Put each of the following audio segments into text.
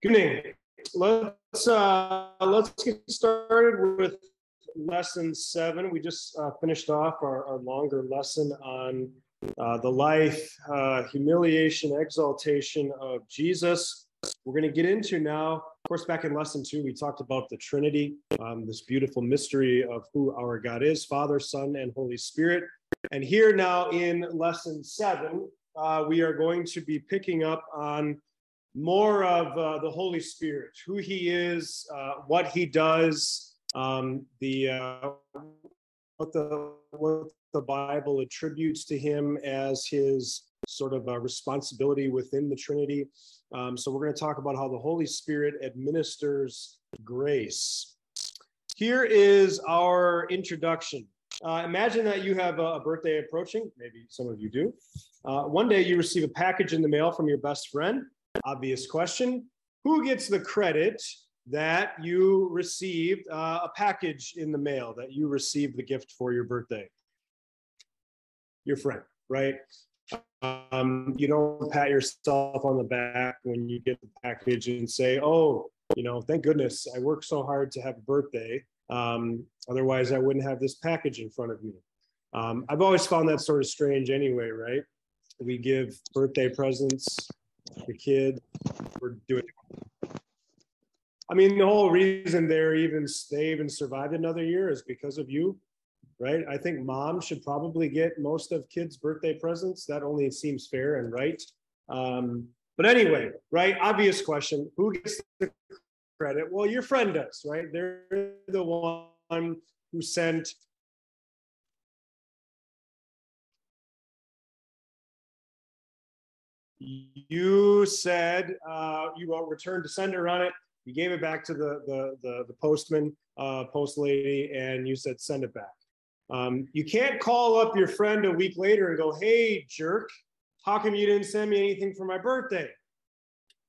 Good evening. Let's uh, let's get started with lesson seven. We just uh, finished off our, our longer lesson on uh, the life, uh, humiliation, exaltation of Jesus. We're going to get into now. Of course, back in lesson two, we talked about the Trinity, um, this beautiful mystery of who our God is, Father, Son, and Holy Spirit. And here now in lesson seven, uh, we are going to be picking up on more of uh, the Holy Spirit, who He is, uh, what He does, um, the uh, what the what the Bible attributes to Him as His sort of a responsibility within the Trinity. Um, so we're going to talk about how the Holy Spirit administers grace. Here is our introduction. Uh, imagine that you have a, birthday approaching. Maybe some of you do. Uh, one day you receive a package in the mail from your best friend. Obvious question. Who gets the credit that you received uh, a package in the mail, that you received the gift for your birthday? Your friend, right? Um, you don't pat yourself on the back when you get the package and say, oh, you know, thank goodness I worked so hard to have a birthday. Um, otherwise, I wouldn't have this package in front of me. Um, I've always found that sort of strange anyway, right? We give birthday presents the kid. We're doing. I mean, the whole reason they're even they even survived another year is because of you, right? I think mom should probably get most of kids' birthday presents. That only seems fair and right. Um, but anyway, right? Obvious question: Who gets the credit? Well, your friend does, right? They're the one who sent you said uh, you wrote return to sender on it. You gave it back to the the the, the postman, uh, post lady, and you said send it back. Um, you can't call up your friend a week later and go, "Hey, jerk, how come you didn't send me anything for my birthday?"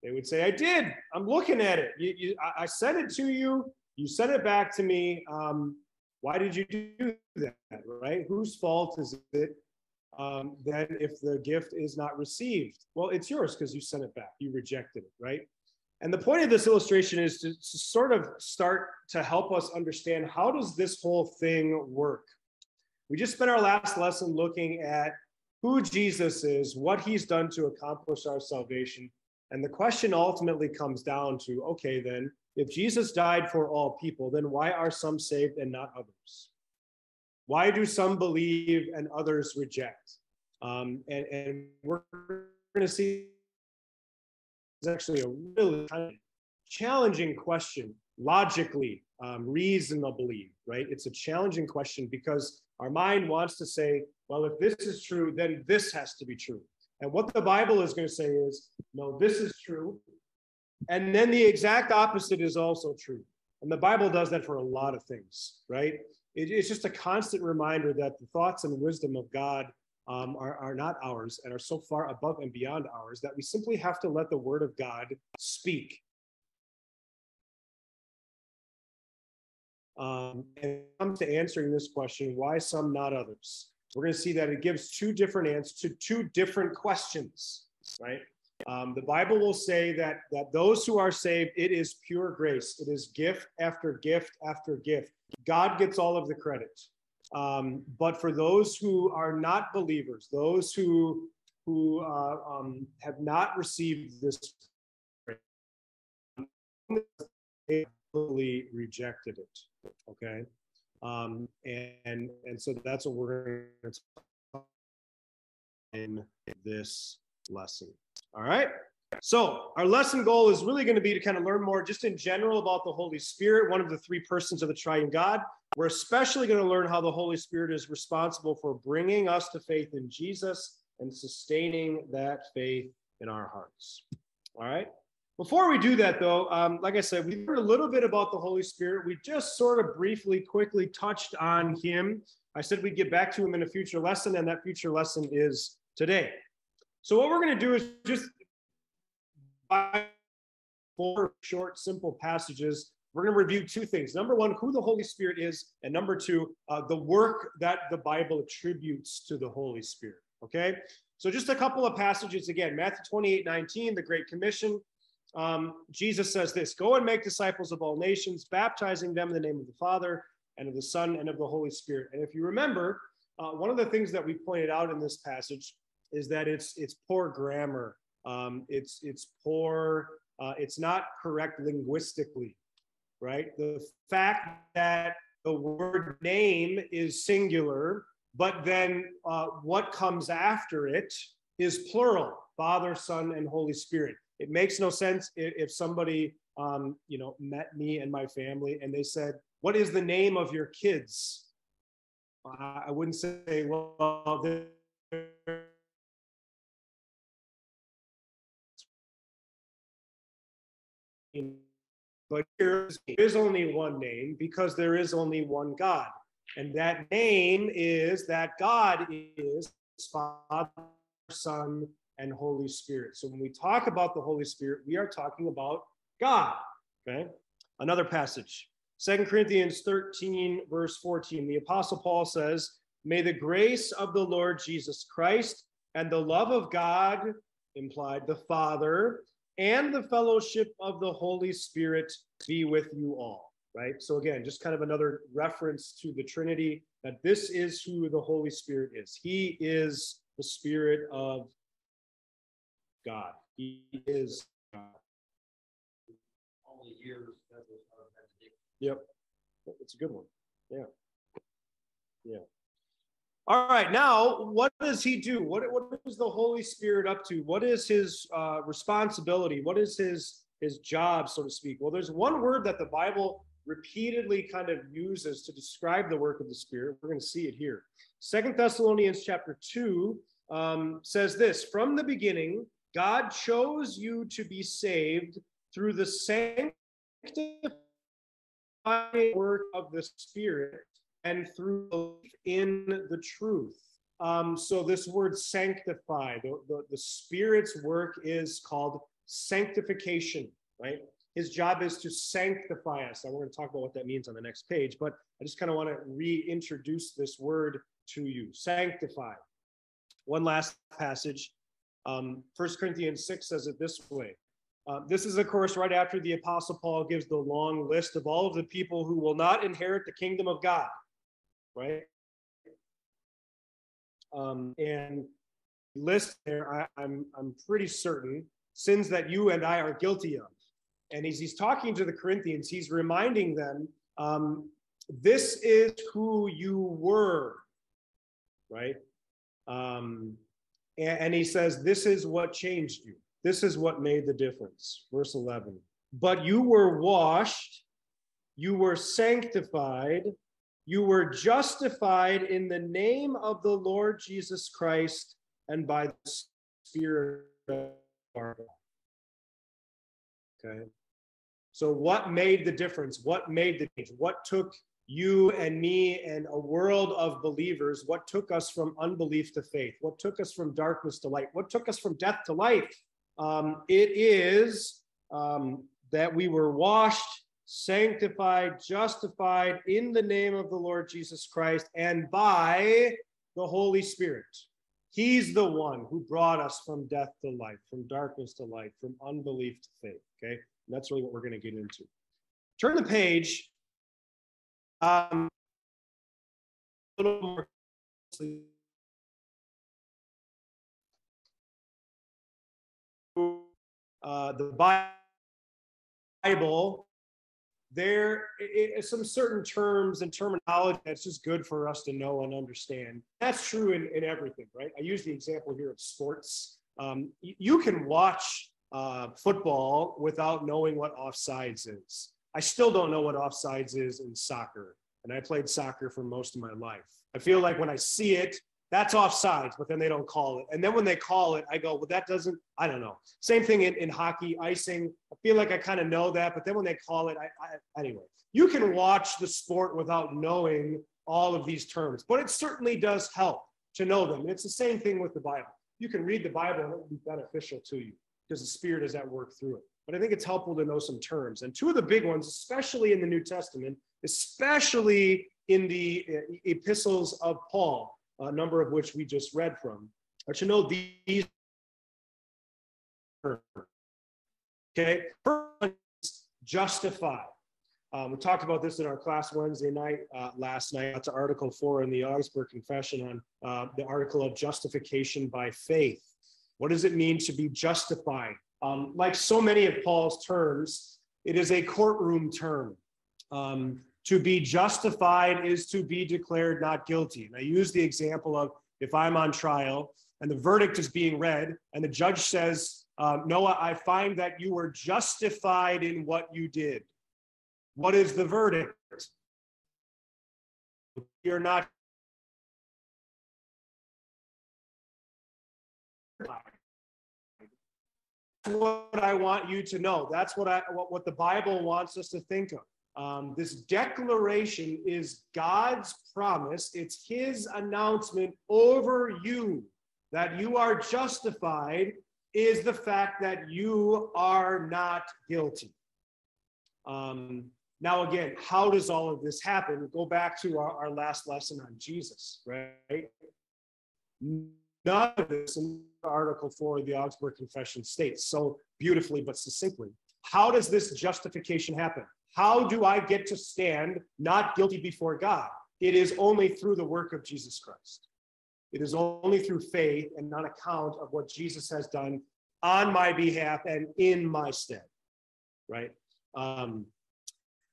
They would say, "I did. I'm looking at it. You, you, I, I sent it to you. You sent it back to me. Um, why did you do that? Right? Whose fault is it um, then if the gift is not received, well, it's yours because you sent it back, you rejected it, right? And the point of this illustration is to, to, sort of start to help us understand how does this whole thing work? We just spent our last lesson looking at who Jesus is, what he's done to accomplish our salvation. And the question ultimately comes down to okay, then, if Jesus died for all people, then why are some saved and not others? Why do some believe and others reject? Um, and, and we're going to see it's actually a really challenging question, logically, um, reasonably, right? It's a challenging question because our mind wants to say, well, if this is true, then this has to be true. And what the Bible is going to say is, no, this is true. And then the exact opposite is also true. And the Bible does that for a lot of things, right? It, it's just a constant reminder that the thoughts and wisdom of God um, are, are not ours and are so far above and beyond ours that we simply have to let the word of God speak. Um, and comes to answering this question, why some, not others? We're going to see that it gives two different answers to two different questions, right? Um, the Bible will say that that those who are saved, it is pure grace. It is gift after gift after gift. God gets all of the credit. Um, but for those who are not believers, those who who uh, um, have not received this, they rejected it. Okay, um, and and so that's what we're in this lesson. All right. So our lesson goal is really going to be to kind of learn more just in general about the Holy Spirit, one of the three persons of the triune God. We're especially going to learn how the Holy Spirit is responsible for bringing us to faith in Jesus and sustaining that faith in our hearts. All right. Before we do that, though, um, like I said, we learned a little bit about the Holy Spirit. We just sort of briefly, quickly touched on him. I said we'd get back to him in a future lesson, and that future lesson is today. So what we're going to do is just by four short, simple passages. We're going to review two things. Number one, who the Holy Spirit is, and number two, uh, the work that the Bible attributes to the Holy Spirit. Okay, so just a couple of passages again. Matthew 28, 19, the Great Commission. um, Jesus says this Go and make disciples of all nations, baptizing them in the name of the Father and of the Son and of the Holy Spirit. And if you remember, uh, one of the things that we pointed out in this passage is that it's it's poor grammar. Um, it's it's poor. Uh, it's not correct linguistically, right? The fact that the word name is singular, but then uh, what comes after it is plural: Father, Son, and Holy Spirit. It makes no sense if, if somebody, um, you know, met me and my family and they said, "What is the name of your kids?" I wouldn't say, "Well, but there is only one name because there is only one God. And that name is that God is Father, Son, and Holy Spirit. So when we talk about the Holy Spirit, we are talking about God. Okay. Another passage, Second Corinthians 13, verse 14. The Apostle Paul says, May the grace of the Lord Jesus Christ and the love of God, implied the Father, and the fellowship of the Holy Spirit be with you all. Right. So, again, just kind of another reference to the Trinity that this is who the Holy Spirit is. He is the Spirit of God. He is God. Yep. It's a good one. Yeah. Yeah. All right. Now, what does he do? What, what is the Holy Spirit up to? What is his uh, responsibility? What is his his job, so to speak? Well, there's one word that the Bible repeatedly kind of uses to describe the work of the Spirit. We're going to see it here. Second Thessalonians chapter 2 um, says this From the beginning, God chose you to be saved through the sanctifying work of the Spirit and through belief in the truth. Um, so this word sanctify, the, the, the Spirit's work is called sanctification, right? His job is to sanctify us. And we're going to talk about what that means on the next page, but I just kind of want to reintroduce this word to you sanctify. One last passage um, 1 Corinthians 6 says it this way. Uh, this is, of course, right after the Apostle Paul gives the long list of all of the people who will not inherit the kingdom of God, right? Um, and list there, I, I'm, I'm pretty certain, sins that you and I are guilty of. And as he's talking to the Corinthians, he's reminding them, um, this is who you were, right? Um, and, and he says, This is what changed you. This is what made the difference. Verse 11. But you were washed, you were sanctified, you were justified in the name of the Lord Jesus Christ and by the Spirit of our God. Okay. So, what made the difference? What made the change? What took you and me and a world of believers, what took us from unbelief to faith, what took us from darkness to light, what took us from death to life. Um, it is um, that we were washed, sanctified, justified in the name of the Lord Jesus Christ and by the Holy Spirit. He's the one who brought us from death to life, from darkness to light, from unbelief to faith. Okay. And that's really what we're going to get into. Turn the page um, a little more uh, the Bible, there is some certain terms and terminology that's just good for us to know and understand. That's true in, in everything, right? I use the example here of sports. Um, you can watch uh, football without knowing what offsides is. I still don't know what offsides is in soccer. And I played soccer for most of my life. I feel like when I see it, that's offsides, but then they don't call it. And then when they call it, I go, well, that doesn't, I don't know. Same thing in, in hockey, icing. I feel like I kind of know that, but then when they call it, I, I, anyway, you can watch the sport without knowing all of these terms, but it certainly does help to know them. And it's the same thing with the Bible. You can read the Bible and it will be beneficial to you because the Spirit is at work through it but I think it's helpful to know some terms. And two of the big ones, especially in the New Testament, especially in the uh, epistles of Paul, a number of which we just read from, are to know these Okay, justify. Um, we talked about this in our class Wednesday night, uh, last night. That's Article 4 in the Augsburg Confession on uh, the article of justification by faith. What does it mean to be justified? Um, like so many of Paul's terms, it is a courtroom term. Um, to be justified is to be declared not guilty. And I use the example of if I'm on trial and the verdict is being read and the judge says, uh, Noah, I find that you were justified in what you did. What is the verdict? You're not. what I want you to know. That's what I what, what the Bible wants us to think of. Um, this declaration is God's promise. It's His announcement over you that you are justified. Is the fact that you are not guilty. Um, now, again, how does all of this happen? Go back to our, our last lesson on Jesus, right? None of this in Article 4 of the Augsburg Confession states so beautifully but succinctly. How does this justification happen? How do I get to stand not guilty before God? It is only through the work of Jesus Christ. It is only through faith and on account of what Jesus has done on my behalf and in my stead, right? Um,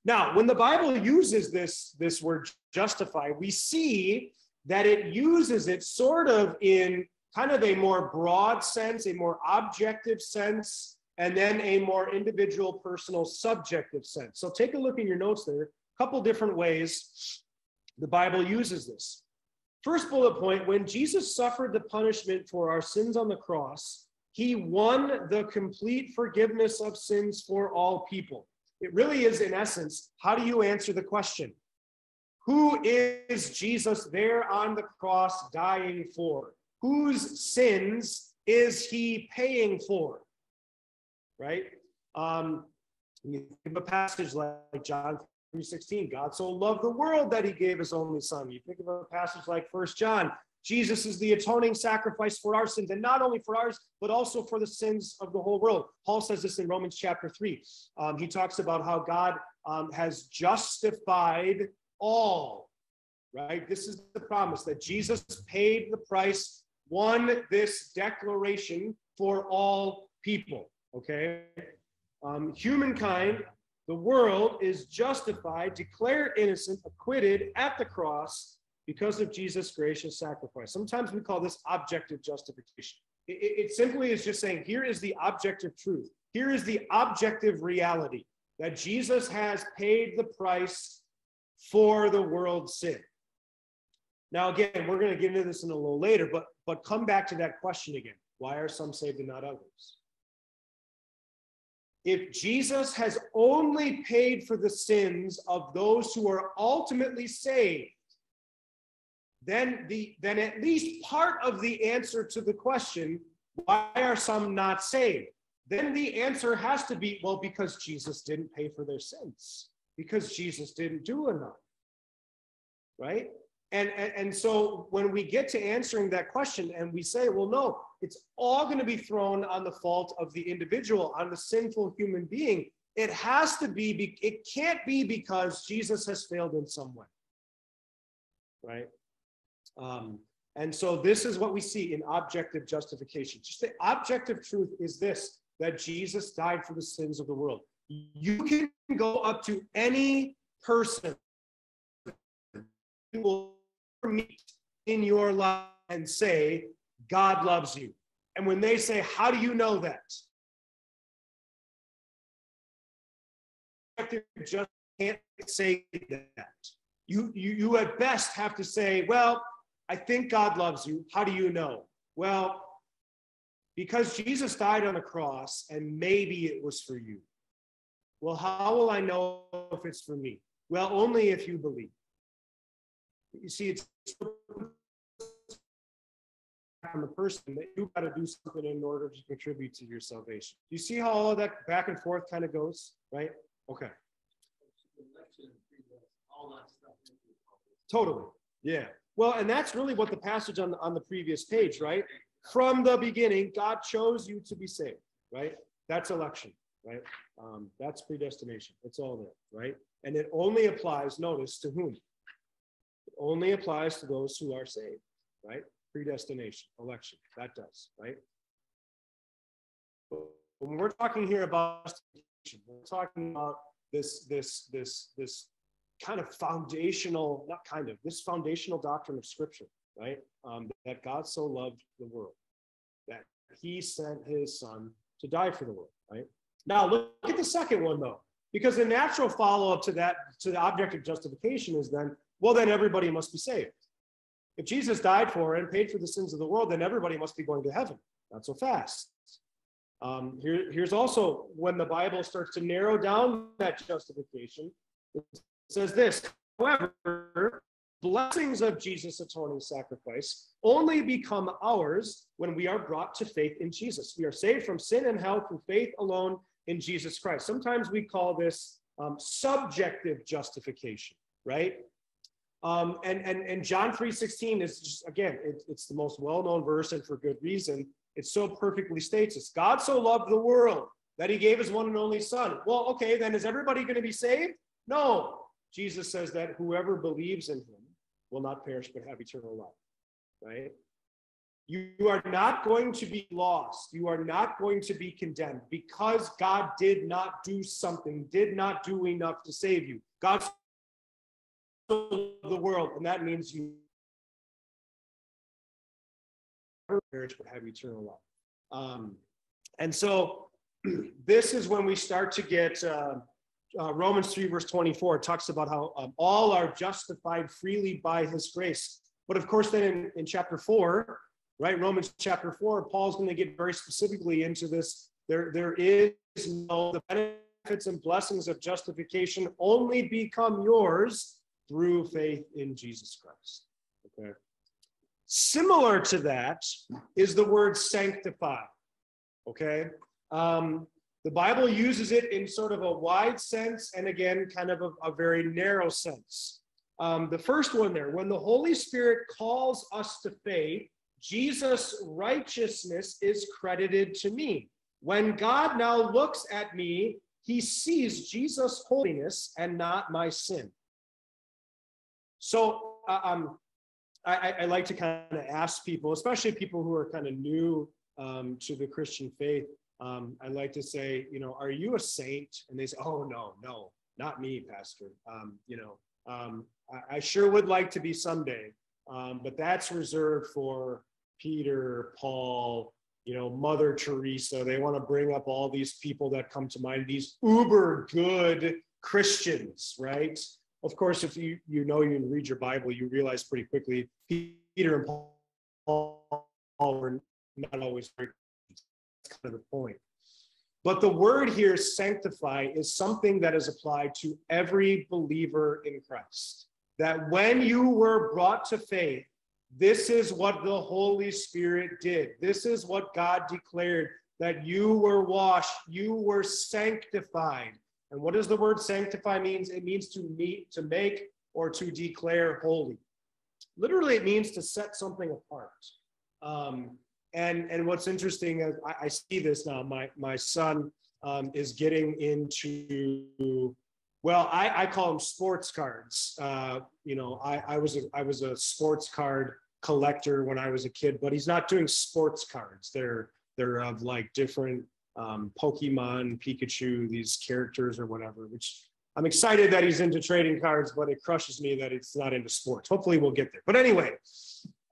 now, when the Bible uses this, this word justify, we see that it uses it sort of in kind of a more broad sense, a more objective sense, and then a more individual, personal, subjective sense. So take a look in your notes there, a couple different ways the Bible uses this. First bullet point when Jesus suffered the punishment for our sins on the cross, he won the complete forgiveness of sins for all people. It really is, in essence, how do you answer the question? Who is Jesus there on the cross dying for? Whose sins is he paying for? Right? Um, you think of a passage like John 3:16, God so loved the world that he gave his only son. You think of a passage like First John, Jesus is the atoning sacrifice for our sins, and not only for ours, but also for the sins of the whole world. Paul says this in Romans chapter 3. Um, he talks about how God um, has justified all, right? This is the promise that Jesus paid the price, won this declaration for all people, okay? Um, humankind, the world is justified, declared innocent, acquitted at the cross because of Jesus' gracious sacrifice. Sometimes we call this objective justification. It, it, simply is just saying, here is the objective truth. Here is the objective reality that Jesus has paid the price for the world's sin. Now, again, we're going to get into this in a little later, but, but come back to that question again. Why are some saved and not others? If Jesus has only paid for the sins of those who are ultimately saved, then the then at least part of the answer to the question why are some not saved? Then the answer has to be well because jesus didn't pay for their sins because jesus didn't do enough right and, and and so when we get to answering that question and we say well no it's all going to be thrown on the fault of the individual on the sinful human being it has to be it can't be because jesus has failed in some way right um, and so this is what we see in objective justification. Just the objective truth is this that Jesus died for the sins of the world. You can go up to any person meet in your life and say, God loves you. And when they say, How do you know that? You just can't say that. You, you, you at best have to say, Well, I think God loves you. How do you know? Well, because Jesus died on the cross and maybe it was for you. Well, how will I know if it's for me? Well, only if you believe. You see, it's on the person that you got to do something in order to contribute to your salvation. You see how all that back and forth kind of goes, right? Okay. Totally. Yeah. Well, and that's really what the passage on the, on the previous page, right? From the beginning, God chose you to be saved, right? That's election, right? Um, that's predestination. It's all there, right? And it only applies, notice, to whom? Only applies to those who are saved, right? Predestination, election, that does, right? When we're talking here about we're talking about this, this, this, this kind of foundational, not kind of, this foundational doctrine of Scripture, right? Um, that God so loved the world that He sent His Son to die for the world, right? Now look at the second one though, because the natural follow-up to that, to the objective justification is then, well, then everybody must be saved. If Jesus died for and paid for the sins of the world, then everybody must be going to heaven. Not so fast. Um, here, here's also when the Bible starts to narrow down that justification, it says this, however, blessings of Jesus' atoning sacrifice only become ours when we are brought to faith in Jesus. We are saved from sin and hell through faith alone in Jesus Christ. Sometimes we call this um, subjective justification, right? Um, and, and, and John 3.16 is just, again, it, it's the most well-known verse and for good reason. It so perfectly states this. God so loved the world that he gave his one and only son. Well, okay, then is everybody going to be saved? No. Jesus says that whoever believes in him will not perish but have eternal life, right? You are not going to be lost. You are not going to be condemned because God did not do something, did not do enough to save you. God the world, and that means you perish but have eternal life. Um, and so this is when we start to get uh, uh, Romans 3, verse 24. Talks about how um, all are justified freely by his grace. But of course, then in, in chapter 4, right? Romans chapter 4, Paul's going to get very specifically into this. There, there is no, the benefits and blessings of justification only become yours through faith in Jesus Christ. Okay. Similar to that is the word sanctify. Okay. Um, the Bible uses it in sort of a wide sense and again, kind of a, a very narrow sense. Um, the first one there, when the Holy Spirit calls us to faith, Jesus' righteousness is credited to me. When God now looks at me, he sees Jesus' holiness and not my sin. So uh, um, I, I, like to kind of ask people, especially people who are kind of new um, to the Christian faith. Um, I like to say, you know, are you a saint? And they say, oh no, no, not me, Pastor. Um, you know, um, I, I, sure would like to be someday, um, but that's reserved for Peter, Paul, you know, Mother Teresa. They want to bring up all these people that come to mind, these uber good Christians, right? Of course, if you, you know you read your Bible, you realize pretty quickly Peter and Paul were not always very that's kind of the point. But the word here, sanctify, is something that is applied to every believer in Christ. That when you were brought to faith, this is what the Holy Spirit did. This is what God declared that you were washed, you were sanctified. And what does the word sanctify means? It means to meet, to make, or to declare holy. Literally, it means to set something apart. Um, and and what's interesting is I, I see this now. My my son um, is getting into well, I, I call them sports cards. Uh, you know, I, I was a, I was a sports card collector when I was a kid, but he's not doing sports cards. They're they're of like different um, Pokemon, Pikachu, these characters or whatever. Which I'm excited that he's into trading cards, but it crushes me that it's not into sports. Hopefully, we'll get there. But anyway,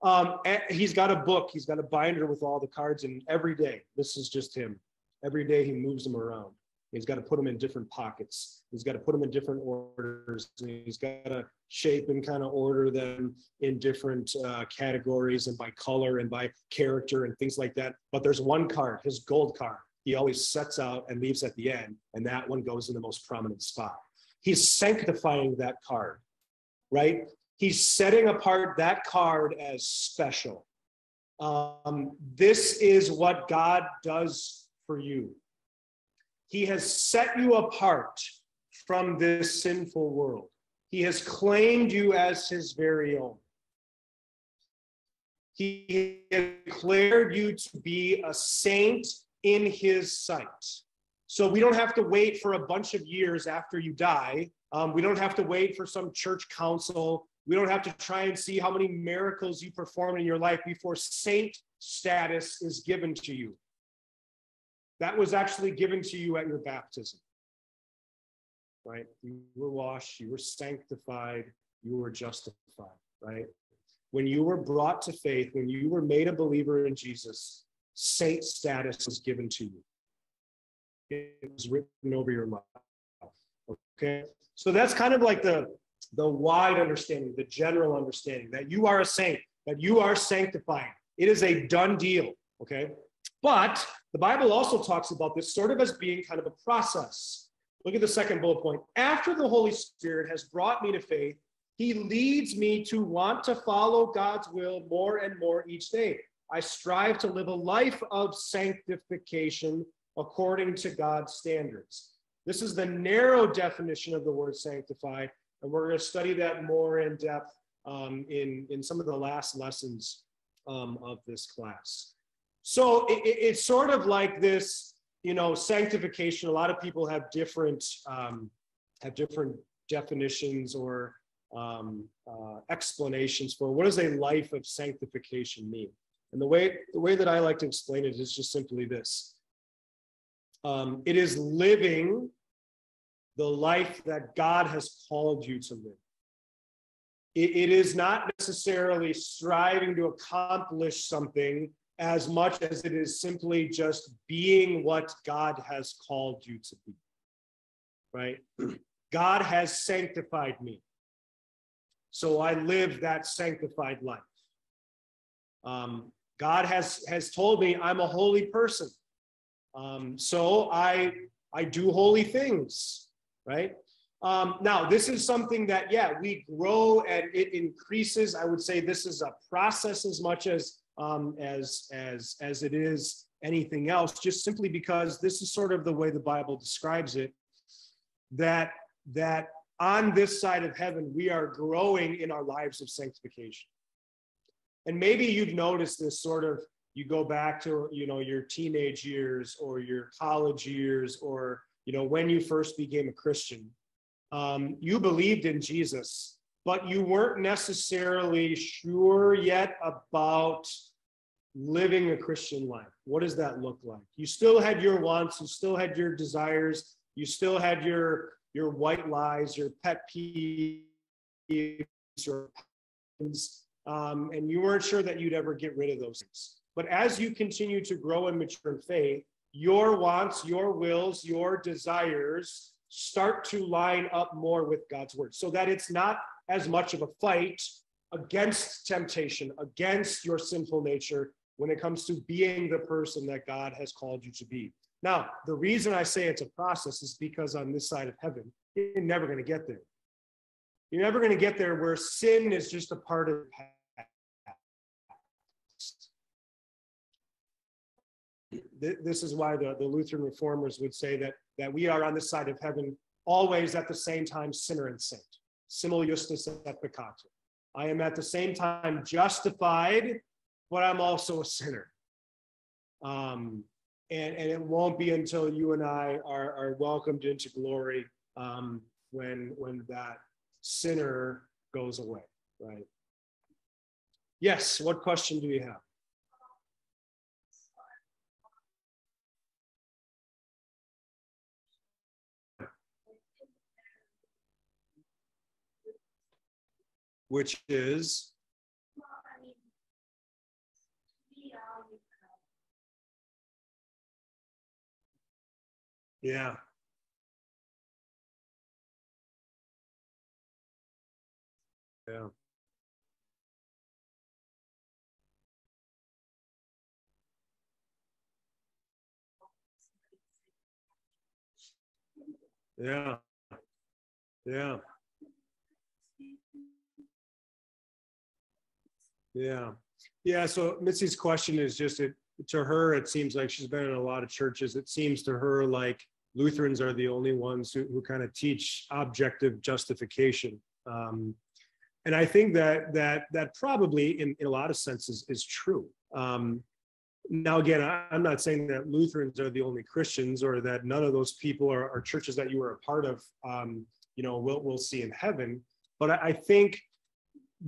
um, he's got a book. He's got a binder with all the cards, and every day, this is just him. Every day he moves them around. He's got to put them in different pockets. He's got to put them in different orders. He's got to shape and kind of order them in different uh, categories and by color and by character and things like that. But there's one card, his gold card, he always sets out and leaves at the end, and that one goes in the most prominent spot. He's sanctifying that card, right? He's setting apart that card as special. Um, this is what God does for you. He has set you apart from this sinful world. He has claimed you as his very own. He declared you to be a saint in his sight. So we don't have to wait for a bunch of years after you die. Um, we don't have to wait for some church council. We don't have to try and see how many miracles you performed in your life before saint status is given to you. That was actually given to you at your baptism. Right? You were washed, you were sanctified, you were justified, right? When you were brought to faith, when you were made a believer in Jesus, saint status was given to you. It was written over your life. Okay. So that's kind of like the, the wide understanding, the general understanding that you are a saint, that you are sanctified. It is a done deal. Okay. But the Bible also talks about this sort of as being kind of a process. Look at the second bullet point. After the Holy Spirit has brought me to faith, he leads me to want to follow God's will more and more each day. I strive to live a life of sanctification according to God's standards. This is the narrow definition of the word sanctified, and we're going to study that more in depth um, in, in some of the last lessons um, of this class. So it, it's sort of like this, you know, sanctification. A lot of people have different um, have different definitions or um, uh, explanations for what does a life of sanctification mean. And the way the way that I like to explain it is just simply this: um, it is living the life that God has called you to live. It, it is not necessarily striving to accomplish something as much as it is simply just being what God has called you to be. Right? God has sanctified me. So I live that sanctified life. Um, God has, has told me I'm a holy person. Um, so I, I do holy things, right? Um, now, this is something that, yeah, we grow and it increases. I would say this is a process as much as um, as as as it is anything else. Just simply because this is sort of the way the Bible describes it. That that on this side of heaven, we are growing in our lives of sanctification. And maybe you've noticed this sort of, you go back to, you know, your teenage years or your college years or, you know, when you first became a Christian. Um, you believed in Jesus, but you weren't necessarily sure yet about living a Christian life. What does that look like? You still had your wants, you still had your desires, you still had your your white lies, your pet peeves, your um, and you weren't sure that you'd ever get rid of those things. But as you continue to grow and mature in faith, your wants, your wills, your desires start to line up more with God's word so that it's not as much of a fight against temptation, against your sinful nature when it comes to being the person that God has called you to be. Now, the reason I say it's a process is because on this side of heaven, you're never going to get there. You're never going to get there where sin is just a part of this is why the, the Lutheran reformers would say that, that we are on the side of heaven always at the same time sinner and saint. Simul justus et peccator. I am at the same time justified, but I'm also a sinner. Um, and, and it won't be until you and I are, are welcomed into glory um, when, when that sinner goes away, right? Yes, what question do you have? Which is? Yeah. Yeah. Yeah. Yeah. Yeah. Yeah. So Mitzi's question is just it to her, it seems like she's been in a lot of churches. It seems to her like Lutherans are the only ones who, who kind of teach objective justification. Um, and I think that that that probably in, in a lot of senses is true. Um, now again, I, am not saying that Lutherans are the only Christians or that none of those people are, are churches that you were a part of, um, you know, we'll, we'll see in heaven. But I, I think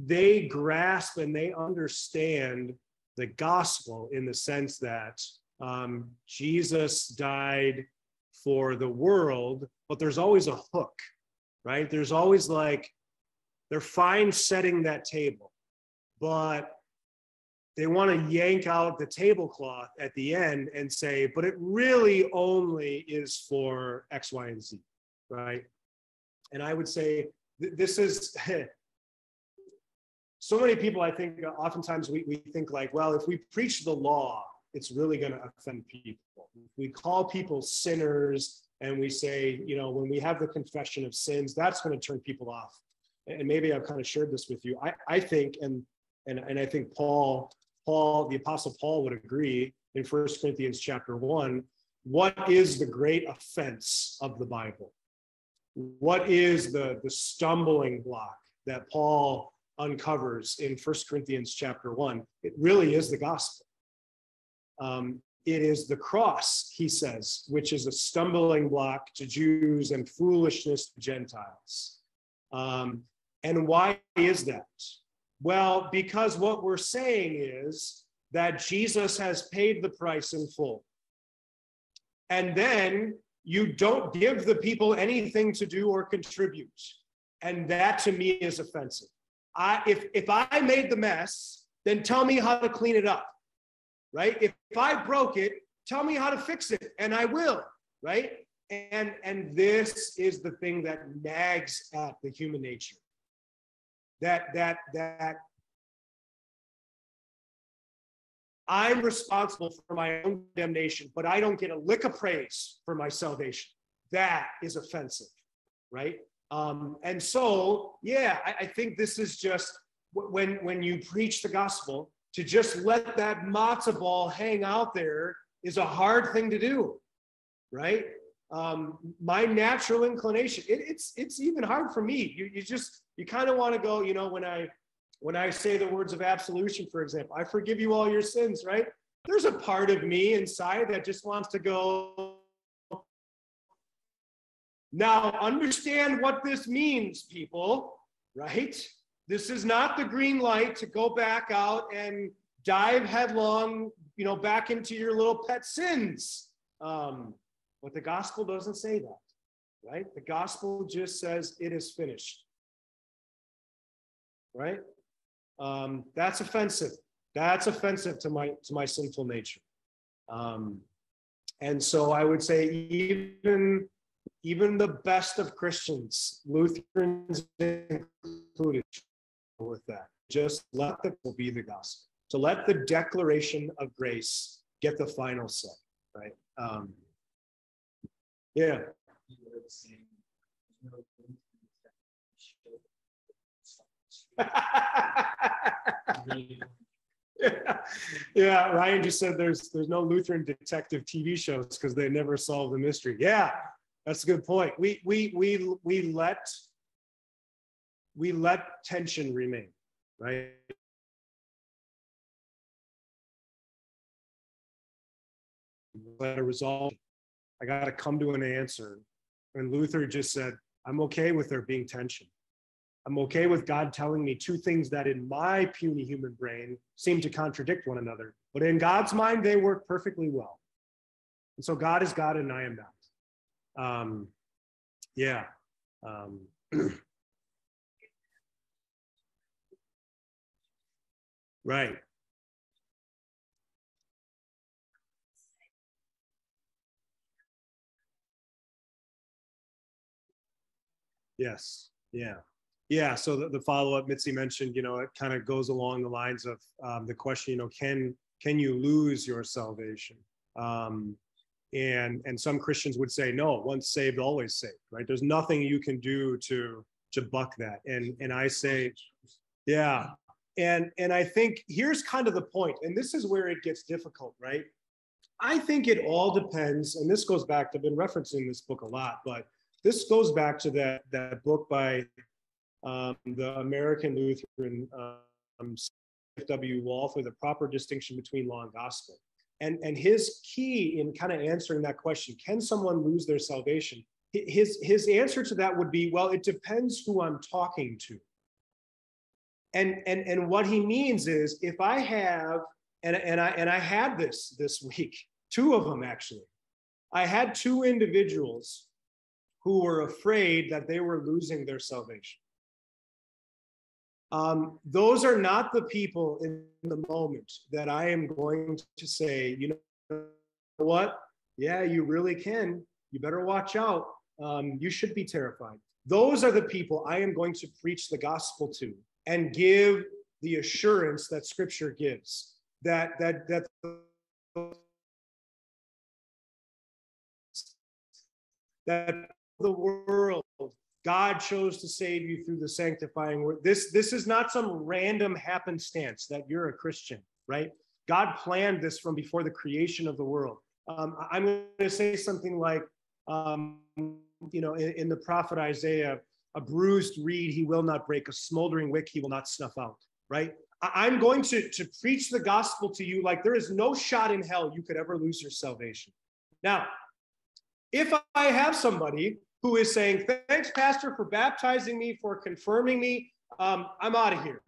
they grasp and they understand the gospel in the sense that um, Jesus died for the world, but there's always a hook, right? There's always like, they're fine setting that table, but they want to yank out the tablecloth at the end and say, but it really only is for X, Y, and Z, right? And I would say th- this is so many people, I think, oftentimes we, we think like, well, if we preach the law, it's really going to offend people. We call people sinners and we say, you know, when we have the confession of sins, that's going to turn people off. And maybe I've kind of shared this with you. I, I think, and, and, and I think Paul, Paul, the apostle Paul would agree in First Corinthians chapter one, what is the great offense of the Bible? What is the, the stumbling block that Paul uncovers in First Corinthians chapter one? It really is the gospel. Um, it is the cross, he says, which is a stumbling block to Jews and foolishness to Gentiles. Um, and why is that? Well, because what we're saying is that Jesus has paid the price in full. And then you don't give the people anything to do or contribute. And that to me is offensive. I, if, if I made the mess, then tell me how to clean it up right? If, if I broke it, tell me how to fix it, and I will, right? And and this is the thing that nags at the human nature. That that that I'm responsible for my own damnation, but I don't get a lick of praise for my salvation. That is offensive, right? Um, and so, yeah, I, I think this is just when when you preach the gospel, to just let that matzah ball hang out there is a hard thing to do, right? Um, my natural inclination, it, it's it's even hard for me. You, you just you kind of want to go, you know, when I when I say the words of absolution, for example, I forgive you all your sins, right? There's a part of me inside that just wants to go. Now, understand what this means, people, right? This is not the green light to go back out and dive headlong, you know, back into your little pet sins. Um, but the gospel doesn't say that, right? The gospel just says it is finished, right? Um, that's offensive. That's offensive to my to my sinful nature. Um, and so I would say even even the best of Christians, Lutherans included, with that. Just let the be the gospel. So let the declaration of grace get the final say, right? Um, yeah. yeah. yeah, Ryan just said there's there's no Lutheran detective TV shows because they never solve the mystery. Yeah, that's a good point. We we we we let we let tension remain, right? Let a resolve. I got to come to an answer. And Luther just said, I'm okay with there being tension. I'm okay with God telling me two things that in my puny human brain seem to contradict one another, but in God's mind, they work perfectly well. And so God is God and I am not. Um, yeah. Um, Right. Yes. Yeah. Yeah. So the, the follow up Mitzi mentioned, you know, it kind of goes along the lines of um, the question, you know, can can you lose your salvation? Um, and and some Christians would say, no, once saved, always saved. Right? There's nothing you can do to to buck that. And and I say, yeah, and and i think here's kind of the point and this is where it gets difficult right i think it all depends and this goes back to, i've been referencing this book a lot but this goes back to that that book by um, the american lutheran um, w walther the proper distinction between law and gospel And, and his key in kind of answering that question, can someone lose their salvation? His, his answer to that would be, well, it depends who I'm talking to. And, and, and what he means is if I have, and, and, I, and I had this this week, two of them actually. I had two individuals who were afraid that they were losing their salvation. Um, those are not the people in the moment that I am going to say, you know what? Yeah, you really can. You better watch out. Um, you should be terrified. Those are the people I am going to preach the gospel to and give the assurance that scripture gives that that that that the world God chose to save you through the sanctifying word. This, this is not some random happenstance that you're a Christian, right? God planned this from before the creation of the world. Um, I'm going to say something like, um, you know, in, in the prophet Isaiah, a bruised reed he will not break, a smoldering wick he will not snuff out, right? I'm going to, to preach the gospel to you like there is no shot in hell you could ever lose your salvation. Now, if I have somebody who is saying, Thanks, Pastor, for baptizing me, for confirming me. Um, I'm out of here.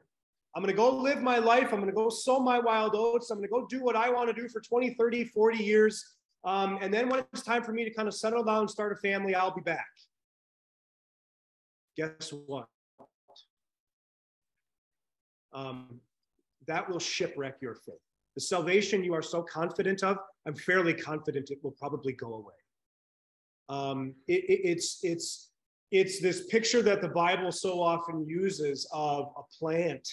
I'm going to go live my life. I'm going to go sow my wild oats. I'm going to go do what I want to do for 20, 30, 40 years. Um, and then when it's time for me to kind of settle down and start a family, I'll be back. Guess what? Um, that will shipwreck your faith. The salvation you are so confident of, I'm fairly confident it will probably go away. Um, it, it, it's it's it's this picture that the Bible so often uses of a plant.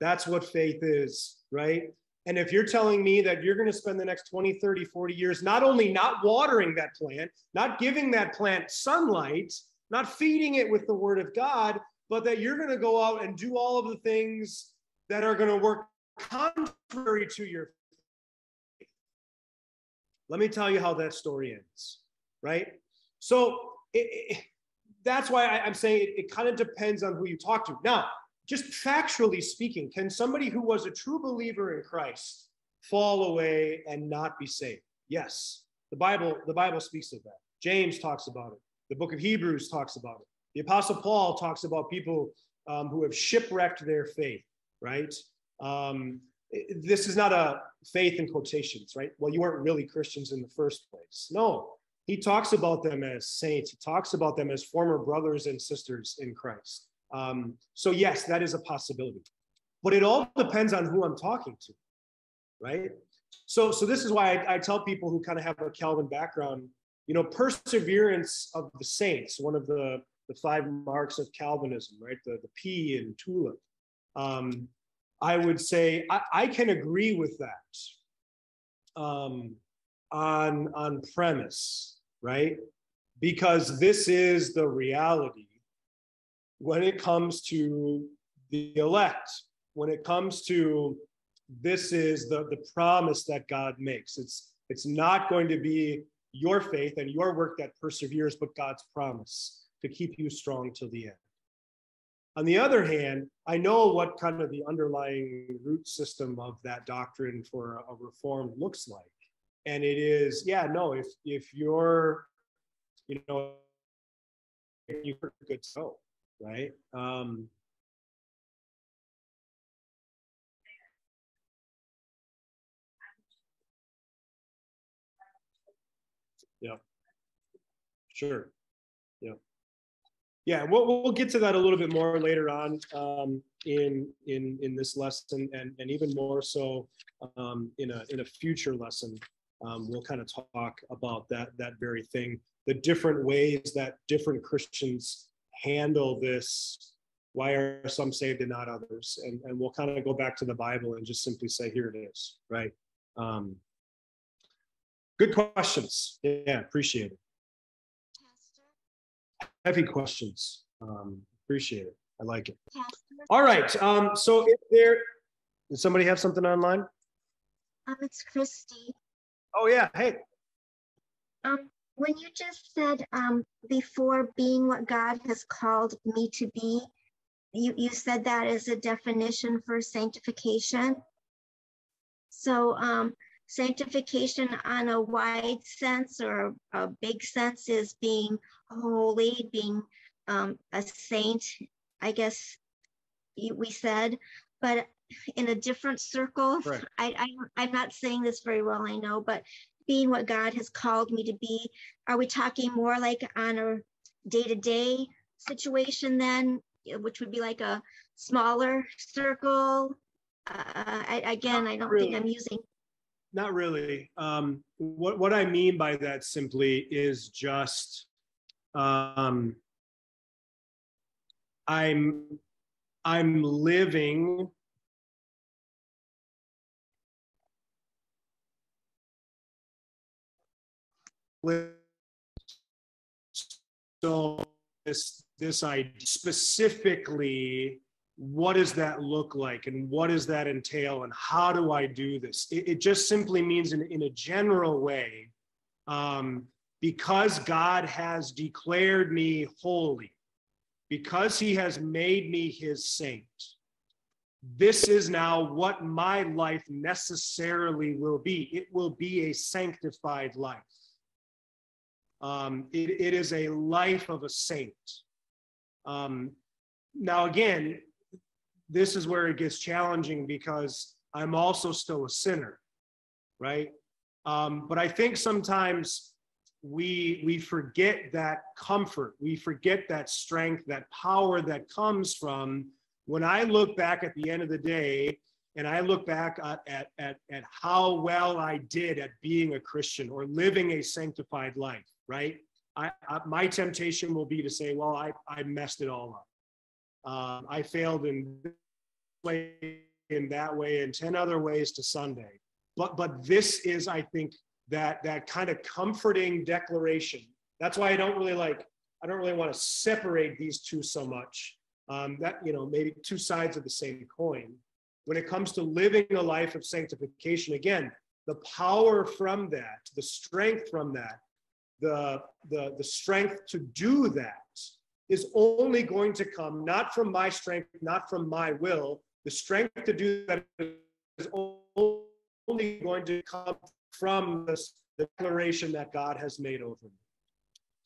That's what faith is, right? And if you're telling me that you're going to spend the next 20, 30, 40 years not only not watering that plant, not giving that plant sunlight, not feeding it with the word of God, but that you're going to go out and do all of the things that are going to work contrary to your faith. Let me tell you how that story ends right? So it, it, that's why I, am saying it, it kind of depends on who you talk to. Now, just factually speaking, can somebody who was a true believer in Christ fall away and not be saved? Yes. The Bible, the Bible speaks of that. James talks about it. The book of Hebrews talks about it. The Apostle Paul talks about people um, who have shipwrecked their faith, right? Um, this is not a faith in quotations, right? Well, you weren't really Christians in the first place. No, he talks about them as saints. He talks about them as former brothers and sisters in Christ. Um, so, yes, that is a possibility. But it all depends on who I'm talking to, right? So, so this is why I, I tell people who kind of have a Calvin background, you know, perseverance of the saints, one of the, the five marks of Calvinism, right? The, the P in tulip. Um, I would say I, I can agree with that um, on, on premise right? Because this is the reality when it comes to the elect, when it comes to this is the, the promise that God makes. It's it's not going to be your faith and your work that perseveres, but God's promise to keep you strong till the end. On the other hand, I know what kind of the underlying root system of that doctrine for a reform looks like and it is yeah no if if you're you know you're good go right? Um yeah sure. Yeah yeah we'll, we'll get to that a little bit more later on um, in in in this lesson and and even more so um, in a in a future lesson um, we'll kind of talk about that that very thing. The different ways that different christians handle this why are some saved and not others? And, and we'll kind of go back to the bible and just simply say here it is right? Um, good questions. Yeah appreciate it. Heavy questions. Um, appreciate it. I like it. All right um, so if there does somebody have something online? Um, it's christy Oh yeah. Hey. Um, when you just said um, before being what God has called me to be, you, you said that as a definition for sanctification. So um, sanctification on a wide sense or a big sense is being holy, being um, a saint, I guess we said, but in a different circle. Right. I, I, I'm not saying this very well, I know, but being what God has called me to be, are we talking more like on a day to day situation then, which would be like a smaller circle? Uh, I, again, I don't really. think I'm using. Not really. Um, what what I mean by that simply is just um, I'm I'm living so this this idea specifically what does that look like and what does that entail and how do i do this? It, it just simply means in, in a general way um, because god has declared me holy because he has made me his saint this is now what my life necessarily will be. It will be a sanctified life um, it, it is a life of a saint. Um, now, again, this is where it gets challenging because I'm also still a sinner, right? Um, but I think sometimes we we forget that comfort, we forget that strength, that power that comes from when I look back at the end of the day and I look back at, at, at, at how well I did at being a Christian or living a sanctified life right? I, I, my temptation will be to say, well, I, I messed it all up. Um, I failed in this way, in that way, in 10 other ways to Sunday. But, but this is, I think, that, that kind of comforting declaration. That's why I don't really like, I don't really want to separate these two so much. Um, that, you know, maybe two sides of the same coin. When it comes to living a life of sanctification, again, the power from that, the strength from that the, the, the strength to do that is only going to come not from my strength, not from my will. The strength to do that is only going to come from this declaration that God has made over me.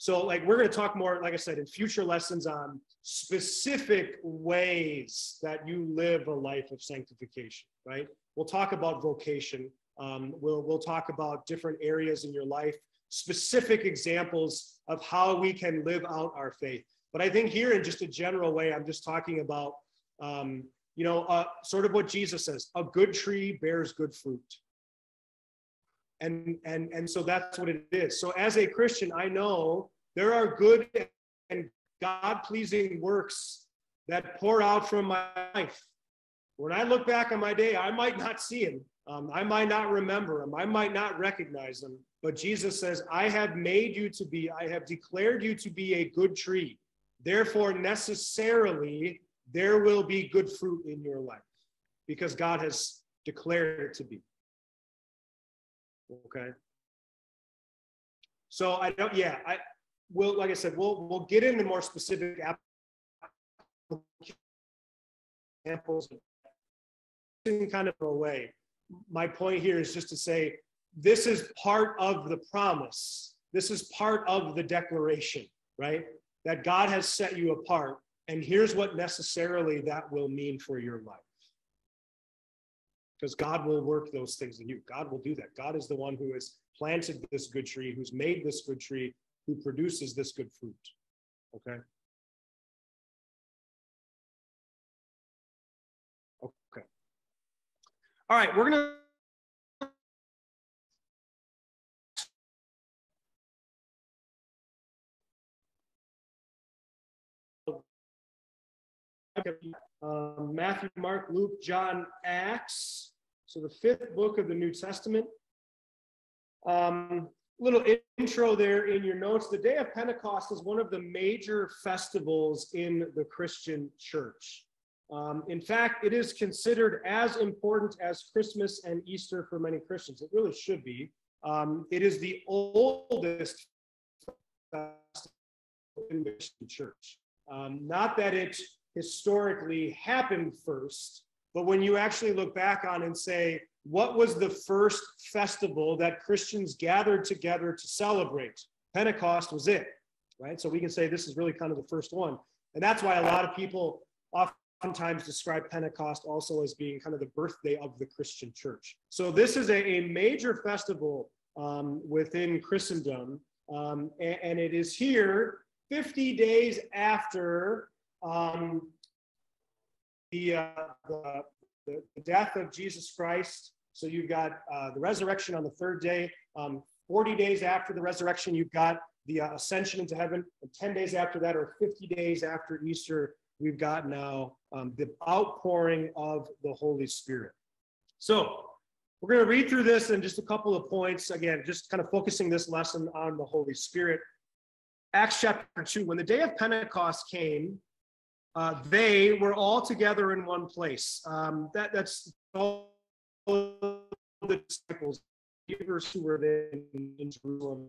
So, like, we're going to talk more, like I said, in future lessons on specific ways that you live a life of sanctification, right? We'll talk about vocation. Um, we'll, we'll talk about different areas in your life specific examples of how we can live out our faith. But I think here, in just a general way, I'm just talking about, um, you know, uh, sort of what Jesus says: a good tree bears good fruit. And and and so that's what it is. So as a Christian, I know there are good and God-pleasing works that pour out from my life. When I look back on my day, I might not see them. Um, I might not remember them. I might not recognize them. But Jesus says, I have made you to be, I have declared you to be a good tree. Therefore, necessarily, there will be good fruit in your life because God has declared it to be. Okay. So I don't, yeah, I will, like I said, we'll, we'll get into more specific examples in kind of a way. My point here is just to say this is part of the promise. This is part of the declaration, right? That God has set you apart. And here's what necessarily that will mean for your life. Because God will work those things in you. God will do that. God is the one who has planted this good tree, who's made this good tree, who produces this good fruit. Okay? All right, we're going to um, Matthew, Mark, Luke, John, Acts. So the fifth book of the New Testament. Um, little intro there in your notes. The day of Pentecost is one of the major festivals in the Christian church. Um, in fact, it is considered as important as Christmas and Easter for many Christians. It really should be. Um, it is the oldest in the church. Um, not that it historically happened first. But when you actually look back on and say, what was the first festival that Christians gathered together to celebrate? Pentecost was it, right? So we can say this is really kind of the first one. And that's why a lot of people oftentimes describe Pentecost also as being kind of the birthday of the Christian church. So this is a, a major festival um, within Christendom. Um, and, and, it is here 50 days after um, the, uh, the, the, death of Jesus Christ. So you've got uh, the resurrection on the third day. Um, 40 days after the resurrection, you've got the uh, ascension into heaven. And 10 days after that, or 50 days after Easter, we've got now um, the outpouring of the Holy Spirit. So we're going to read through this in just a couple of points. Again, just kind of focusing this lesson on the Holy Spirit. Acts chapter 2, when the day of Pentecost came, uh, they were all together in one place. Um, that, that's all the disciples, believers who were there in, in Jerusalem.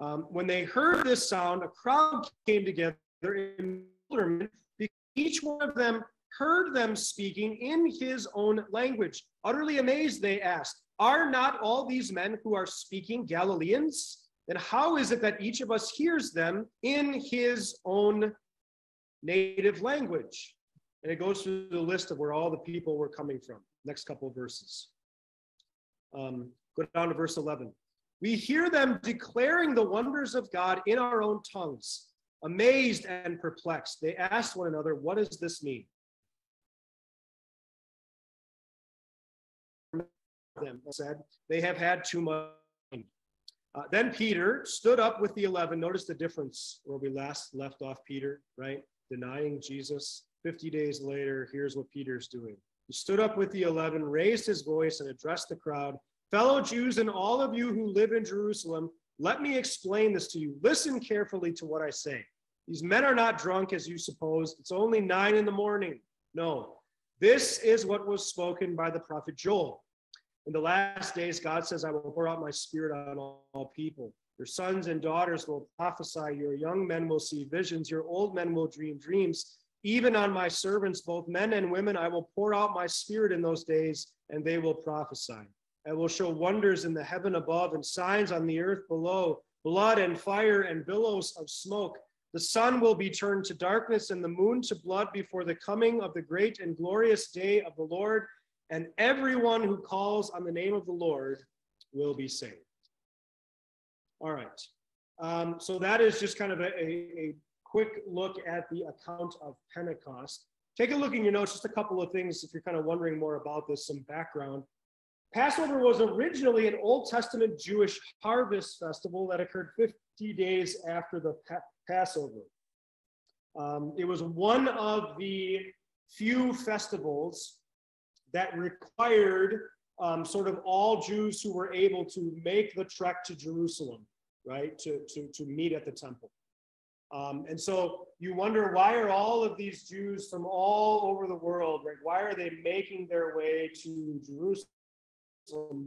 Um, when they heard this sound, a crowd came together in wonderment because each one of them heard them speaking in his own language. Utterly amazed, they asked, Are not all these men who are speaking Galileans? Then how is it that each of us hears them in his own native language. And it goes through the list of where all the people were coming from. Next couple verses. Um, go down to verse 11. We hear them declaring the wonders of God in our own tongues. Amazed and perplexed, they asked one another, What does this mean? Them said, They have had too much. Uh, then Peter stood up with the eleven. Notice the difference where we last left off Peter, right? denying Jesus. 50 days later, here's what Peter's doing. He stood up with the eleven, raised his voice, and addressed the crowd Fellow Jews and all of you who live in Jerusalem, let me explain this to you. Listen carefully to what I say. These men are not drunk as you suppose. It's only nine in the morning. No, this is what was spoken by the prophet Joel. In the last days, God says, I will pour out my spirit on all, people. Your sons and daughters will prophesy. Your young men will see visions. Your old men will dream dreams. Even on my servants, both men and women, I will pour out my spirit in those days, and they will prophesy. I will show wonders in the heaven above and signs on the earth below blood and fire and billows of smoke. The sun will be turned to darkness and the moon to blood before the coming of the great and glorious day of the Lord, and everyone who calls on the name of the Lord will be saved. All right. Um, so that is just kind of a, a, a, quick look at the account of Pentecost. Take a look in your notes, just a couple of things if you're kind of wondering more about this, some background. Passover was originally an Old Testament Jewish harvest festival that occurred 50 days after the pa- Passover. Um, it was one of the few festivals that required um, sort of all Jews who were able to make the trek to Jerusalem right, to, to, to meet at the temple. Um, and so you wonder why are all of these Jews from all over the world, right? Why are they making their way to Jerusalem?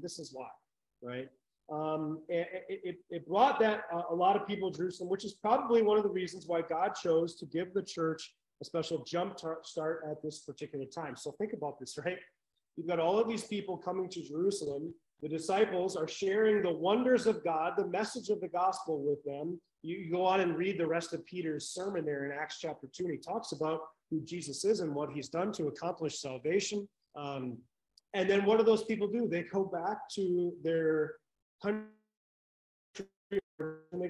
This is why, right? Um, it, it, it, brought that uh, a lot of people to Jerusalem, which is probably one of the reasons why God chose to give the church a special jump start at this particular time. So think about this, right? You've got all of these people coming to Jerusalem the disciples are sharing the wonders of God, the message of the gospel with them. You, you go on and read the rest of Peter's sermon there in Acts chapter 2, and he talks about who Jesus is and what he's done to accomplish salvation. Um, and then what do those people do? They go back to their country and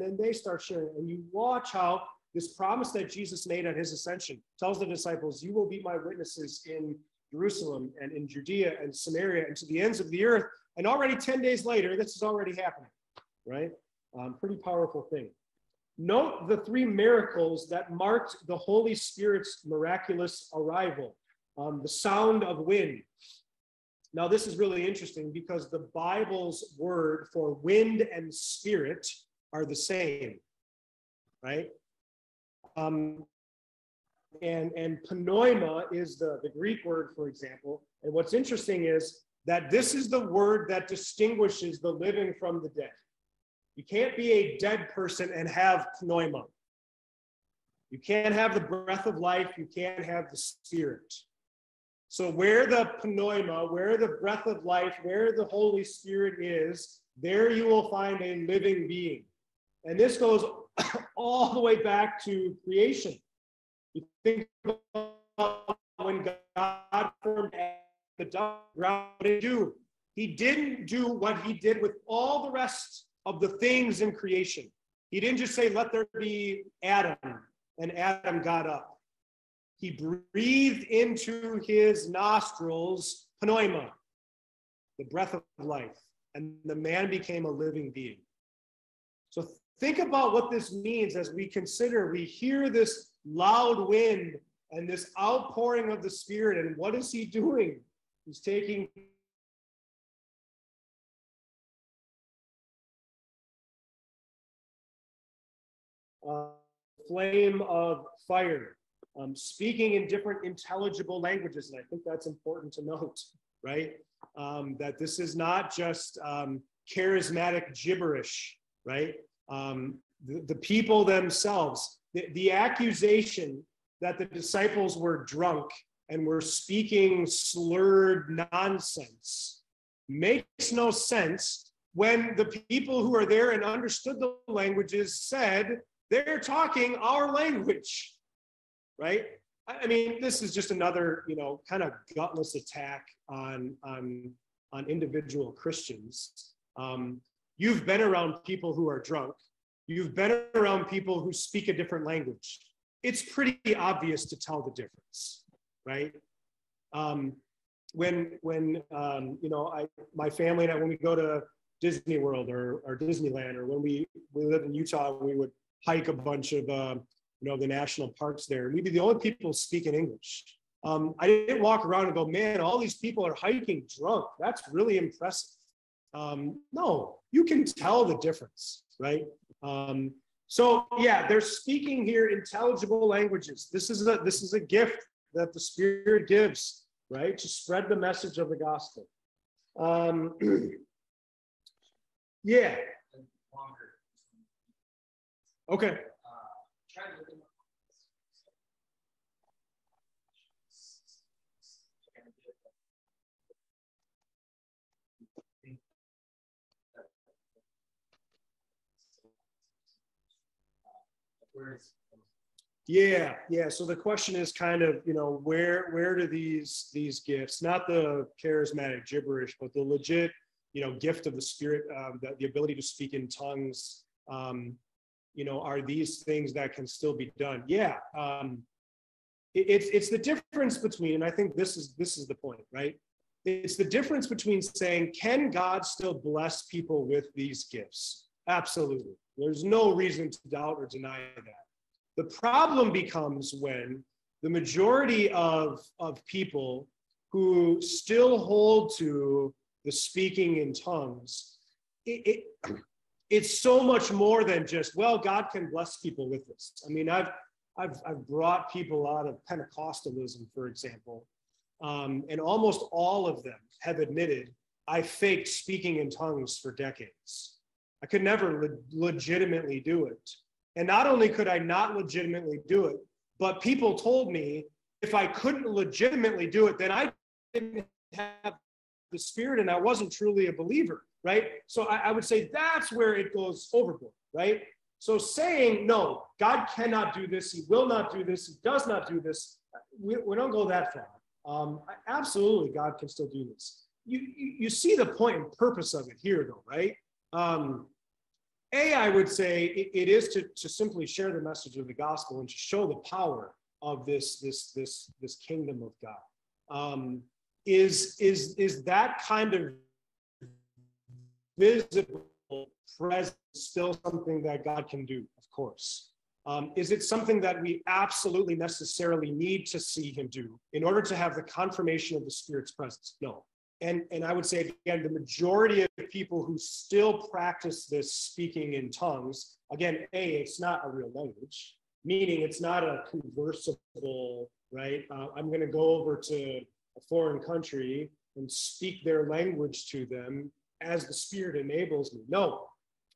then they start sharing. And you watch how this promise that Jesus made at his ascension tells the disciples, You will be my witnesses in Jerusalem and in Judea and Samaria and to the ends of the earth. And already 10 days later, this is already happening, right? Um, pretty powerful thing. Note the three miracles that marked the Holy Spirit's miraculous arrival um, the sound of wind, Now, this is really interesting because the Bible's word for wind and spirit are the same, right? Um, and and pneuma is the, the Greek word, for example. And what's interesting is that this is the word that distinguishes the living from the dead. You can't be a dead person and have pneuma. You can't have the breath of life. You can't have the spirit. So, where the pneuma, where the breath of life, where the Holy Spirit is, there you will find a living being. And this goes all the way back to creation. You think about when God formed the ground to do. He didn't do what he did with all the rest of the things in creation. He didn't just say, let there be Adam, and Adam got up. He breathed into his nostrils pneuma, the breath of life, and the man became a living being. So think about what this means as we consider, we hear this loud wind and this outpouring of the Spirit, and what is he doing? He's taking uh, flame of fire, um, speaking in different intelligible languages. And I think that's important to note, right? Um, that this is not just um, charismatic gibberish, right? Um, the, the, people themselves, the, the accusation that the disciples were drunk and were speaking slurred nonsense makes no sense when the people who are there and understood the languages said they're talking our language, right? I mean, this is just another, you know, kind of gutless attack on on on individual Christians. Um, you've been around people who are drunk. You've been around people who speak a different language. It's pretty obvious to tell the difference right? Um, when when um, you know I my family and I when we go to Disney World or, or Disneyland or when we we lived in Utah we would hike a bunch of uh, you know the national parks there we'd be the only people speaking English. Um, I didn't walk around and go, man, all these people are hiking drunk. That's really impressive. Um, no, you can tell the difference, right? Um, so yeah, they're speaking here intelligible languages. This is a this is a gift that the Spirit gives, right, to spread the message of the gospel. Um, yeah. Okay. Yeah, yeah. So the question is kind of, you know, where where do these these gifts, not the charismatic gibberish, but the legit, you know, gift of the Spirit, um, the, the ability to speak in tongues, um, you know, are these things that can still be done? Yeah. Um, it, it's it's the difference between, and I think this is this is the point, right? It's the difference between saying, can God still bless people with these gifts? Absolutely. There's no reason to doubt or deny that the problem becomes when the majority of, of people who still hold to the speaking in tongues, it, it, it's so much more than just, well, God can bless people with this. I mean, I've, I've, I've brought people out of Pentecostalism, for example, um, and almost all of them have admitted I faked speaking in tongues for decades. I could never le- legitimately do it. And not only could I not legitimately do it, but people told me if I couldn't legitimately do it, then I didn't have the spirit and I wasn't truly a believer, right? So I, I would say that's where it goes overboard, right? So saying, no, God cannot do this, He will not do this, He does not do this, we, we don't go that far. Um, absolutely, God can still do this. You, you, you see the point and purpose of it here, though, right? Um, a, I would say it, it is to, to simply share the message of the gospel and to show the power of this, this, this, this kingdom of God. Um, is, is, is that kind of visible presence still something that God can do? Of course. Um, is it something that we absolutely necessarily need to see him do in order to have the confirmation of the Spirit's presence? No. And, and I would say again, the majority of people who still practice this speaking in tongues, again, A, it's not a real language, meaning it's not a conversible, right? Uh, I'm going to go over to a foreign country and speak their language to them as the Spirit enables me. No,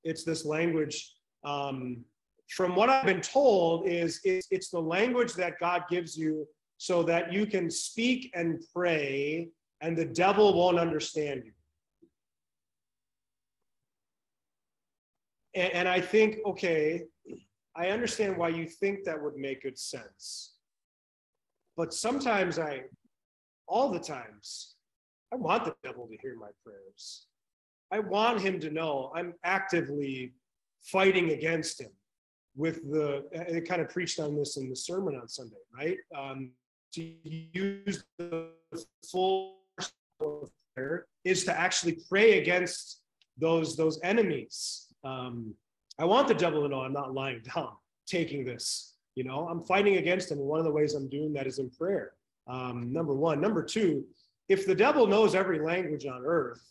it's this language. Um, from what I've been told, is it's, it's the language that God gives you so that you can speak and pray and the devil won't understand you. And, and I think, okay, I understand why you think that would make good sense. But sometimes I, all the times, I want the devil to hear my prayers. I want him to know I'm actively fighting against him with the, I kind of preached on this in the sermon on Sunday, right? Um, to use the full is to actually pray against those those enemies. Um, I want the devil to know I'm not lying down, taking this. You know, I'm fighting against him. One of the ways I'm doing that is in prayer. Um, number one. Number two, if the devil knows every language on earth,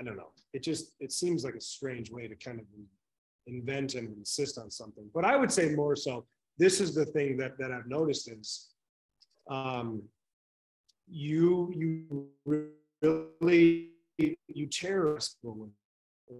I don't know. It just it seems like a strange way to kind of invent and insist on something. But I would say more so. This is the thing that that I've noticed is um, you you really you terrorize people.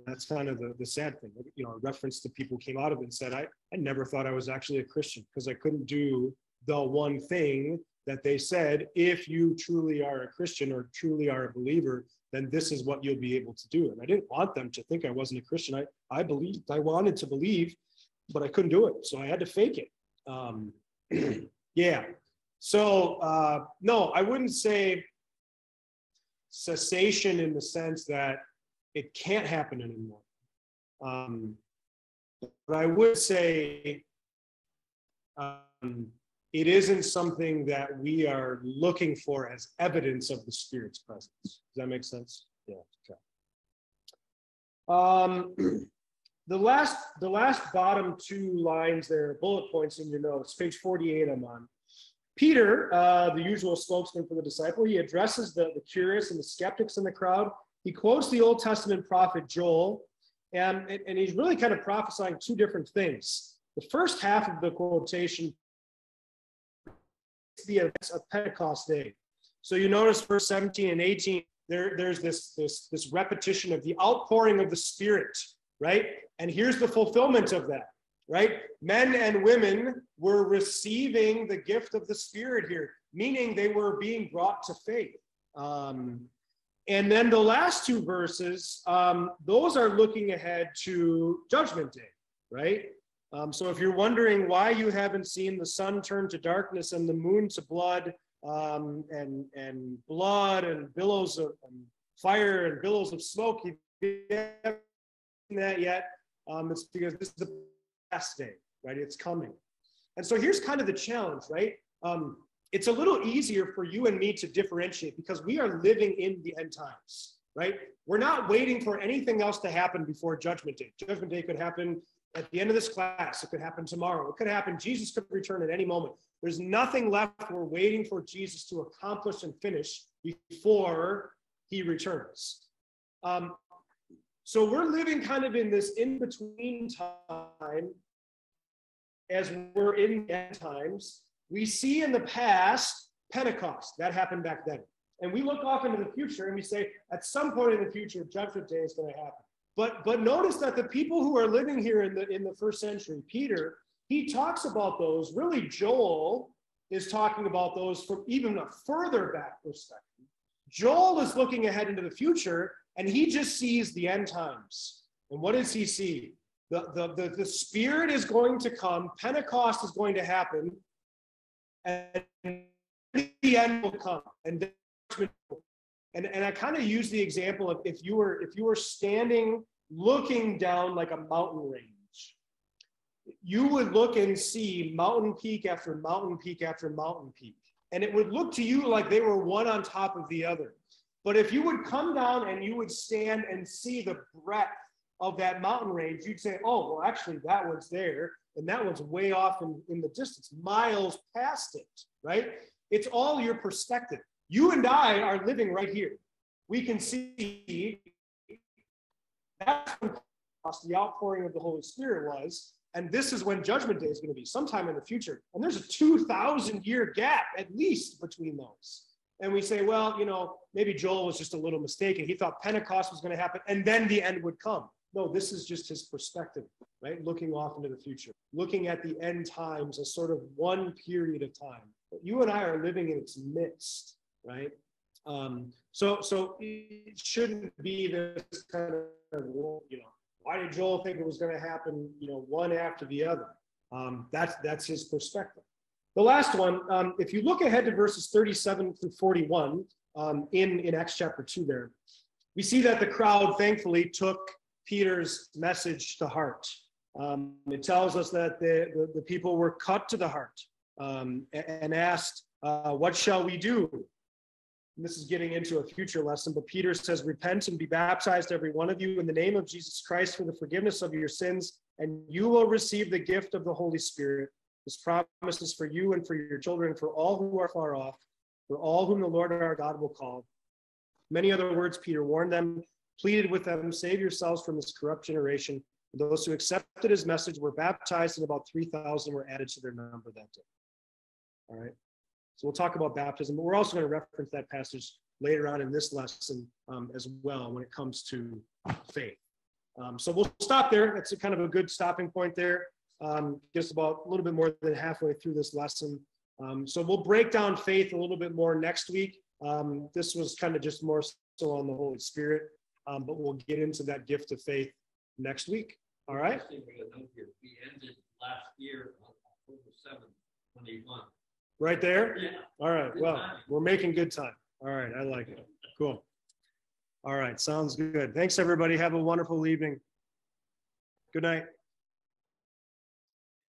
That's kind of the, the sad thing. You know a reference to people came out of it and said i i never thought i was actually a christian because i couldn't do the one thing that they said if you truly are a christian or truly are a believer then this is what you'll be able to do. And i didn't want them to think i wasn't a christian. I i believed i wanted to believe but i couldn't do it. So i had to fake it. Um, yeah so uh, no, I wouldn't say cessation in the sense that it can't happen anymore. Um, but I would say um, it isn't something that we are looking for as evidence of the Spirit's presence. Does that make sense? Yeah. Okay. Um, the last, the last bottom two lines there, bullet points in your notes, page 48 I'm on. Peter, uh, the usual spokesman for the disciple, he addresses the, the curious and the skeptics in the crowd. He quotes the Old Testament prophet Joel, and, and he's really kind of prophesying two different things. The first half of the quotation is the events of Pentecost Day. So you notice verse 17 and 18, there, there's this, this, this repetition of the outpouring of the Spirit, right? And here's the fulfillment of that right? Men and women were receiving the gift of the Spirit here, meaning they were being brought to faith. Um, and then the last two verses, um, those are looking ahead to Judgment Day, right? Um, so if you're wondering why you haven't seen the sun turn to darkness and the moon to blood, um, and and blood and billows of and fire and billows of smoke, you haven't seen that yet. Um, it's because this is the day, right? It's coming. And so here's kind of the challenge, right? Um, it's a little easier for you and me to differentiate because we are living in the end times, right? We're not waiting for anything else to happen before Judgment Day. Judgment Day could happen at the end of this class. It could happen tomorrow. It could happen. Jesus could return at any moment. There's nothing left. We're waiting for Jesus to accomplish and finish before he returns. Um, so we're living kind of in this in between time as we're in end times. We see in the past Pentecost, that happened back then. And we look off into the future and we say, at some point in the future, Judgment Day is going to happen. But, but notice that the people who are living here in the, in the first century, Peter, he talks about those. Really, Joel is talking about those from even a further back perspective. Joel is looking ahead into the future and he just sees the end times. And what does he see? The, the, the, the Spirit is going to come, Pentecost is going to happen, and the end will come. And and, and I kind of use the example of if you were if you were standing looking down like a mountain range, you would look and see mountain peak after mountain peak after mountain peak. And it would look to you like they were one on top of the other. But if you would come down and you would stand and see the breadth of that mountain range, you'd say, oh, well, actually, that one's there, and that one's way off in, in the distance, miles past it, right? It's all your perspective. You and I are living right here. We can see that's when the outpouring of the Holy Spirit was. And this is when Judgment Day is going to be sometime in the future. And there's a 2,000 year gap at least between those. And we say, well, you know, maybe Joel was just a little mistaken. He thought Pentecost was going to happen and then the end would come. No, this is just his perspective, right? Looking off into the future, looking at the end times as sort of one period of time. But you and I are living in its midst, right? Um, so, so it shouldn't be this kind of, you know, why did Joel think it was going to happen, you know, one after the other? Um, that's that's his perspective. The last one, um, if you look ahead to verses 37 through 41 um, in, in Acts chapter 2 there, we see that the crowd thankfully took Peter's message to heart. Um, it tells us that the, the, the, people were cut to the heart um, and asked, uh, What shall we do? And this is getting into a future lesson, but Peter says, Repent and be baptized, every one of you, in the name of Jesus Christ for the forgiveness of your sins, and you will receive the gift of the Holy Spirit. This promise is for you and for your children, for all who are far off, for all whom the Lord our God will call. Many other words, Peter warned them, pleaded with them, Save yourselves from this corrupt generation. those who accepted his message were baptized, and about 3,000 were added to their number that day. All right. So we'll talk about baptism, but we're also going to reference that passage later on in this lesson um, as well when it comes to faith. Um, so we'll stop there. That's a kind of a good stopping point there. Um, just about a little bit more than halfway through this lesson. Um, so we'll break down faith a little bit more next week. Um, this was kind of just more so on the Holy Spirit, um, but we'll get into that gift of faith next week. All right. We ended last year on October 7th, 21. Right there? Yeah. All right. Good Well, time. we're making good time. All right. I like it. Cool. All right. Sounds good. Thanks, everybody. Have a wonderful evening. Good night.